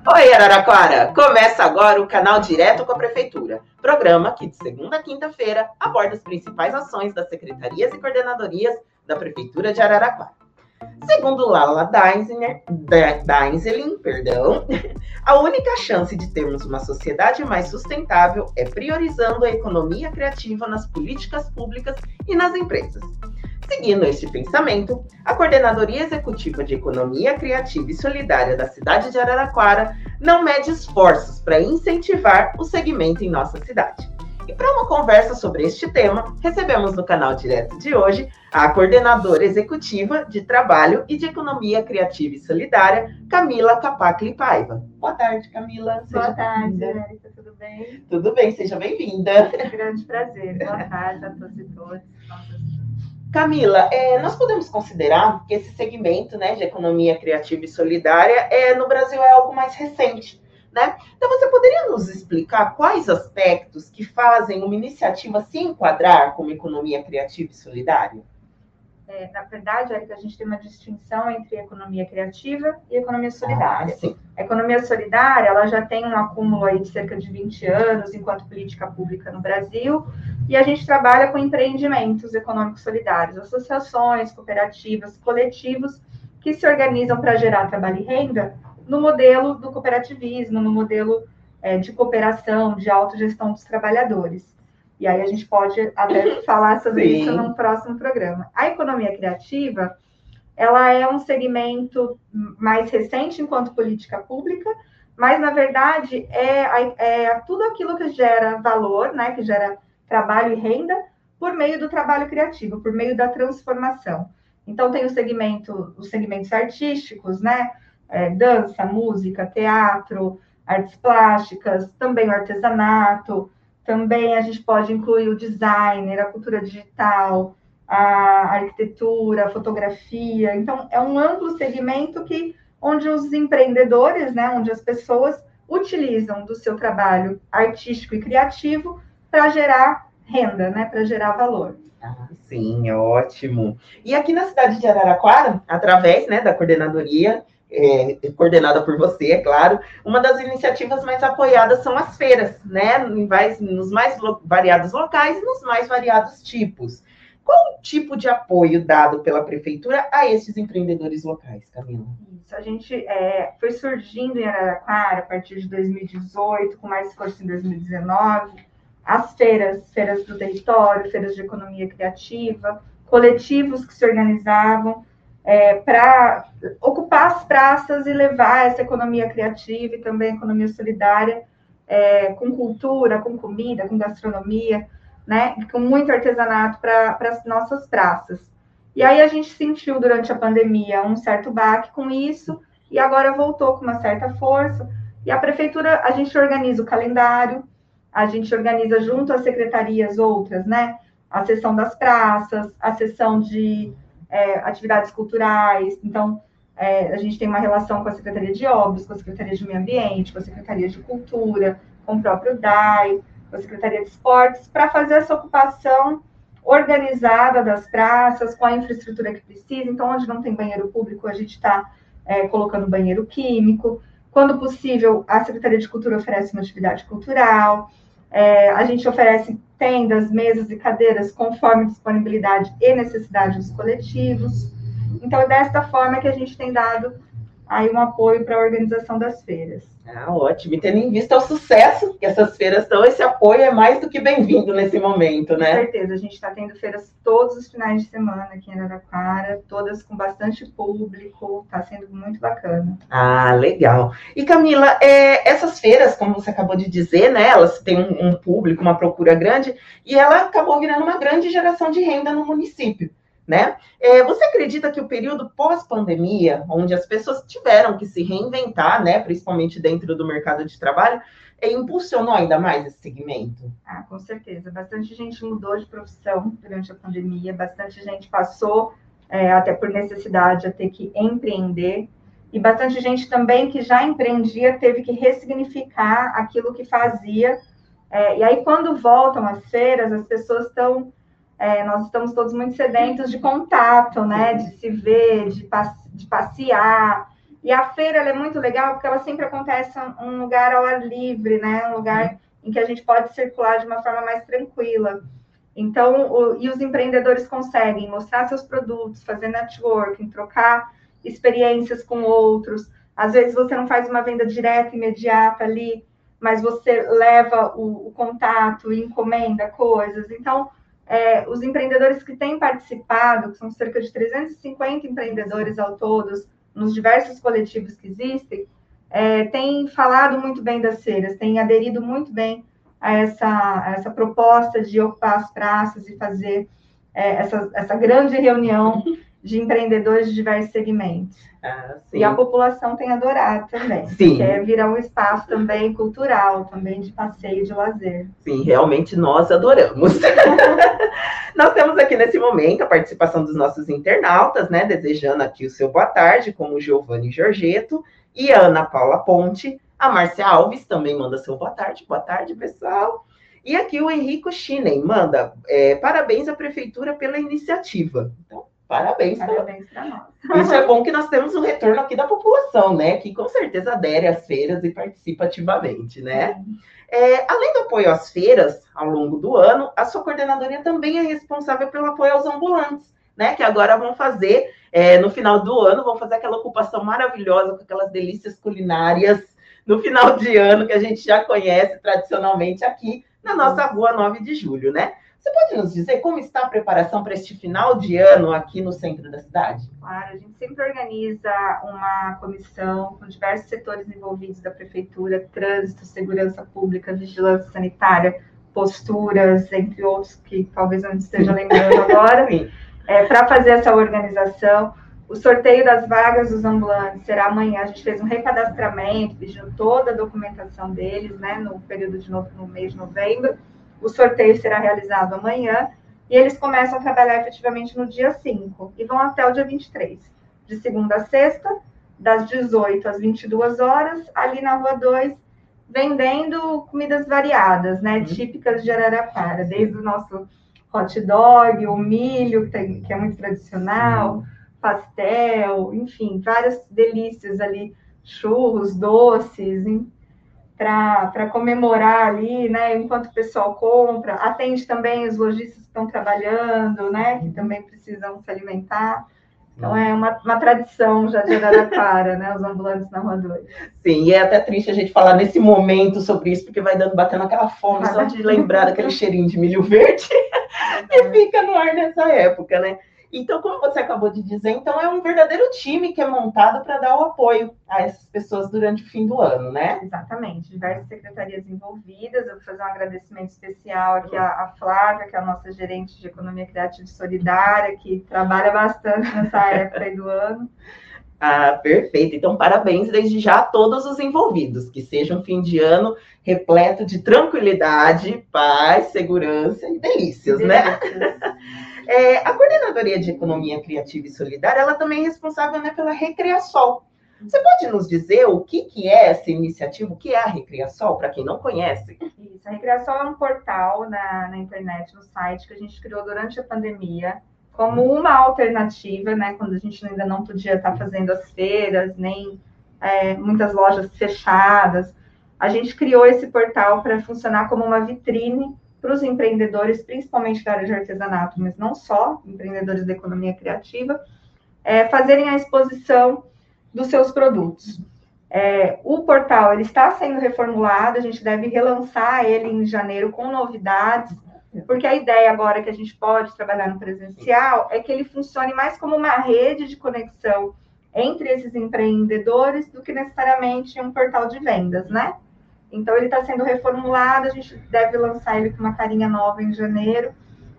Oi, Araraquara! Começa agora o canal Direto com a Prefeitura, programa que de segunda a quinta-feira aborda as principais ações das secretarias e coordenadorias da Prefeitura de Araraquara. Segundo Lala Deinzelin, perdão, a única chance de termos uma sociedade mais sustentável é priorizando a economia criativa nas políticas públicas e nas empresas. Seguindo este pensamento, a Coordenadoria Executiva de Economia Criativa e Solidária da cidade de Araraquara não mede esforços para incentivar o segmento em nossa cidade. E para uma conversa sobre este tema, recebemos no canal direto de hoje a coordenadora executiva de Trabalho e de Economia Criativa e Solidária, Camila Capacli Paiva. Boa tarde, Camila. Seja Boa tarde, Érica, tudo bem? Tudo bem, seja bem-vinda. É um grande prazer. Boa tarde a todos e todas. Camila, é, nós podemos considerar que esse segmento né, de economia criativa e solidária é, no Brasil é algo mais recente. Né? Então, você poderia nos explicar quais aspectos que fazem uma iniciativa se enquadrar como economia criativa e solidária? É, na verdade, é que a gente tem uma distinção entre economia criativa e economia solidária. Ah, a economia solidária ela já tem um acúmulo aí de cerca de 20 anos enquanto política pública no Brasil, e a gente trabalha com empreendimentos econômicos solidários, associações, cooperativas, coletivos que se organizam para gerar trabalho e renda no modelo do cooperativismo, no modelo é, de cooperação, de autogestão dos trabalhadores. E aí a gente pode até falar sobre Sim. isso num próximo programa. A economia criativa, ela é um segmento mais recente enquanto política pública, mas na verdade é, é tudo aquilo que gera valor, né, que gera trabalho e renda por meio do trabalho criativo, por meio da transformação. Então tem o segmento, os segmentos artísticos, né, é, dança, música, teatro, artes plásticas, também o artesanato, também a gente pode incluir o designer, a cultura digital, a arquitetura, a fotografia. Então, é um amplo segmento que onde os empreendedores, né, onde as pessoas utilizam do seu trabalho artístico e criativo para gerar renda, né, para gerar valor. Ah, sim, ótimo. E aqui na cidade de Araraquara, através né, da coordenadoria, é, coordenada por você, é claro, uma das iniciativas mais apoiadas são as feiras, né? Mais, nos mais variados locais e nos mais variados tipos. Qual o tipo de apoio dado pela prefeitura a esses empreendedores locais, Camila? Isso, a gente é, foi surgindo em Araraquara a partir de 2018, com mais força em 2019, as feiras, feiras do território, feiras de economia criativa, coletivos que se organizavam é, para ocupar as praças e levar essa economia criativa e também economia solidária é, com cultura, com comida, com gastronomia, né, com muito artesanato para as nossas praças. E aí a gente sentiu durante a pandemia um certo baque com isso e agora voltou com uma certa força. E a prefeitura, a gente organiza o calendário, a gente organiza junto às secretarias outras, né? A sessão das praças, a sessão de é, atividades culturais. Então, é, a gente tem uma relação com a Secretaria de Obras, com a Secretaria de Meio Ambiente, com a Secretaria de Cultura, com o próprio DAI, com a Secretaria de Esportes, para fazer essa ocupação organizada das praças, com a infraestrutura que precisa. Então, onde não tem banheiro público, a gente está é, colocando banheiro químico. Quando possível, a Secretaria de Cultura oferece uma atividade cultural. É, a gente oferece tendas, mesas e cadeiras conforme disponibilidade e necessidade dos coletivos. Então, é desta forma que a gente tem dado aí um apoio para a organização das feiras. Ah, ótimo. E tendo em vista o sucesso que essas feiras estão, esse apoio é mais do que bem-vindo nesse momento, né? Com certeza. A gente está tendo feiras todos os finais de semana aqui em Araraquara, todas com bastante público, está sendo muito bacana. Ah, legal. E Camila, é, essas feiras, como você acabou de dizer, né, elas têm um, um público, uma procura grande, e ela acabou virando uma grande geração de renda no município né? É, você acredita que o período pós-pandemia, onde as pessoas tiveram que se reinventar, né, principalmente dentro do mercado de trabalho, é, impulsionou ainda mais esse segmento? Ah, com certeza. Bastante gente mudou de profissão durante a pandemia, bastante gente passou, é, até por necessidade, a ter que empreender. E bastante gente também que já empreendia teve que ressignificar aquilo que fazia. É, e aí, quando voltam às feiras, as pessoas estão é, nós estamos todos muito sedentos de contato, né? De se ver, de, de passear, E a feira é muito legal porque ela sempre acontece em um lugar ao ar livre, né? Um lugar em que a gente pode circular de uma forma mais tranquila. Então, o, e os empreendedores conseguem mostrar seus produtos, fazer networking, trocar experiências com outros. Às vezes você não faz uma venda direta, imediata ali, mas você leva o, o contato e encomenda coisas. Então, é, os empreendedores que têm participado, que são cerca de 350 empreendedores ao todos, nos diversos coletivos que existem, é, têm falado muito bem das feiras, têm aderido muito bem a essa, a essa proposta de ocupar as praças e fazer é, essa, essa grande reunião de empreendedores de diversos segmentos. Ah, e a população tem adorado também. Sim. Quer virar um espaço também cultural, também de passeio, de lazer. Sim, realmente nós adoramos. nós temos aqui nesse momento a participação dos nossos internautas, né? Desejando aqui o seu boa tarde, como Giovanni Giorgetto e a Ana Paula Ponte. A Márcia Alves também manda seu boa tarde. Boa tarde, pessoal. E aqui o Henrico Chinen manda é, parabéns à prefeitura pela iniciativa. Então, Parabéns. Parabéns para nós. Isso é bom que nós temos um retorno aqui da população, né? Que com certeza adere às feiras e participa ativamente, né? É, além do apoio às feiras ao longo do ano, a sua coordenadoria também é responsável pelo apoio aos ambulantes, né? Que agora vão fazer, é, no final do ano, vão fazer aquela ocupação maravilhosa com aquelas delícias culinárias no final de ano que a gente já conhece tradicionalmente aqui na nossa rua 9 de julho, né? Você pode nos dizer como está a preparação para este final de ano aqui no centro da cidade? Claro, a gente sempre organiza uma comissão com diversos setores envolvidos da prefeitura, trânsito, segurança pública, vigilância sanitária, posturas, entre outros que talvez eu não esteja lembrando agora, é, para fazer essa organização. O sorteio das vagas dos ambulantes será amanhã. A gente fez um recadastramento, pedindo toda a documentação deles, né, no período de novo, no mês de novembro. O sorteio será realizado amanhã e eles começam a trabalhar efetivamente no dia 5 e vão até o dia 23, de segunda a sexta, das 18 às 22 horas, ali na Rua 2, vendendo comidas variadas, né, uhum. típicas de Araraquara, desde o nosso hot dog, o milho, que, tem, que é muito tradicional, uhum. pastel, enfim, várias delícias ali, churros, doces, para comemorar ali, né? Enquanto o pessoal compra, atende também os lojistas que estão trabalhando, né? Que também precisam se alimentar. Então é uma, uma tradição já de Araraquara, né? Os ambulantes na Rua 2. Sim, e é até triste a gente falar nesse momento sobre isso, porque vai dando batendo aquela fome só de lembrar daquele cheirinho de milho verde que fica no ar nessa época, né? Então, como você acabou de dizer, então é um verdadeiro time que é montado para dar o apoio a essas pessoas durante o fim do ano, né? Exatamente, diversas secretarias envolvidas. Eu vou fazer um agradecimento especial aqui à, Flávia, que é a nossa gerente de economia criativa e solidária, que trabalha bastante nessa época do ano. Ah, perfeito. Então, parabéns desde já a todos os envolvidos. Que seja um fim de ano repleto de tranquilidade, paz, segurança e delícias, né? delícias. né? É, a Coordenadoria de Economia Criativa e Solidária, ela também é responsável né, pela Recreasol. Você pode nos dizer o que, que é essa iniciativa, o que é a Recreasol, para quem não conhece? Isso, a Recreasol é um portal na, na internet, no site, que a gente criou durante a pandemia, como uma alternativa, né, quando a gente ainda não podia estar fazendo as feiras, nem é, muitas lojas fechadas. A gente criou esse portal para funcionar como uma vitrine para os empreendedores, principalmente da área de artesanato, mas não só, empreendedores da economia criativa, é, fazerem a exposição dos seus produtos. É, o portal ele está sendo reformulado, a gente deve relançar ele em janeiro com novidades, porque a ideia agora que a gente pode trabalhar no presencial é que ele funcione mais como uma rede de conexão entre esses empreendedores do que necessariamente um portal de vendas, né? Então, ele está sendo reformulado, a gente deve lançar ele com uma carinha nova em janeiro.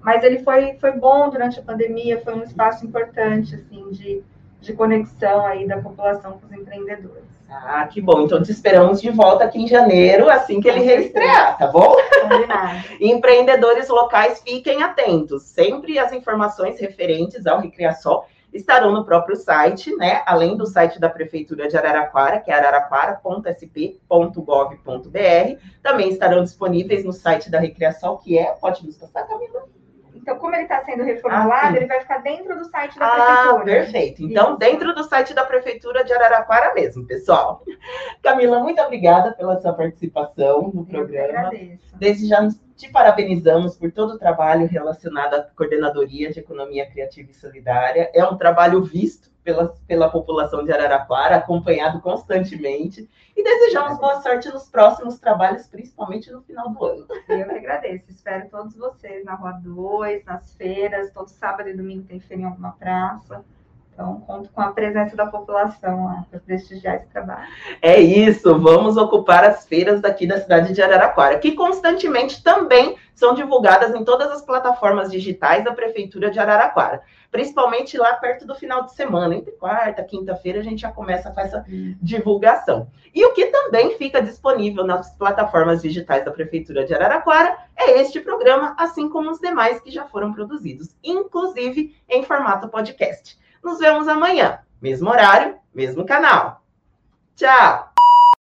Mas ele foi, foi bom durante a pandemia, foi um espaço importante, assim, de, de conexão aí da população com os empreendedores. Ah, que bom. Então, te esperamos de volta aqui em janeiro, assim que ele reestrear, tá bom? Empreendedores locais, fiquem atentos. Sempre as informações referentes ao Recreação estarão no próprio site, né? Além do site da Prefeitura de Araraquara, que é araraquara.sp.gov.br, também estarão disponíveis no site da Recreação, que é, pode nos passar, Camila? Então, como ele está sendo reformulado, Ah, ele vai ficar dentro do site da Ah, prefeitura. perfeito. Então, Isso. dentro do site da Prefeitura de Araraquara mesmo, pessoal. Camila, muito obrigada pela sua participação no Eu programa. agradeço. Desde já te parabenizamos por todo o trabalho relacionado à Coordenadoria de Economia Criativa e Solidária. É um trabalho visto pela, pela população de Araraquara, acompanhado constantemente. E desejamos boa sorte nos próximos trabalhos, principalmente no final do ano. Eu. Espero todos vocês na Rua 2, nas feiras. Todo sábado e domingo tem feira em alguma praça. Então, conto com a presença da população lá para prestigiar esse trabalho. É isso, vamos ocupar as feiras daqui da cidade de Araraquara, que constantemente também são divulgadas em todas as plataformas digitais da Prefeitura de Araraquara, principalmente lá perto do final de semana, entre quarta, quinta-feira, a gente já começa com essa divulgação. E o que também fica disponível nas plataformas digitais da Prefeitura de Araraquara é este programa, assim como os demais que já foram produzidos, inclusive em formato podcast. Nos vemos amanhã, mesmo horário, mesmo canal. Tchau!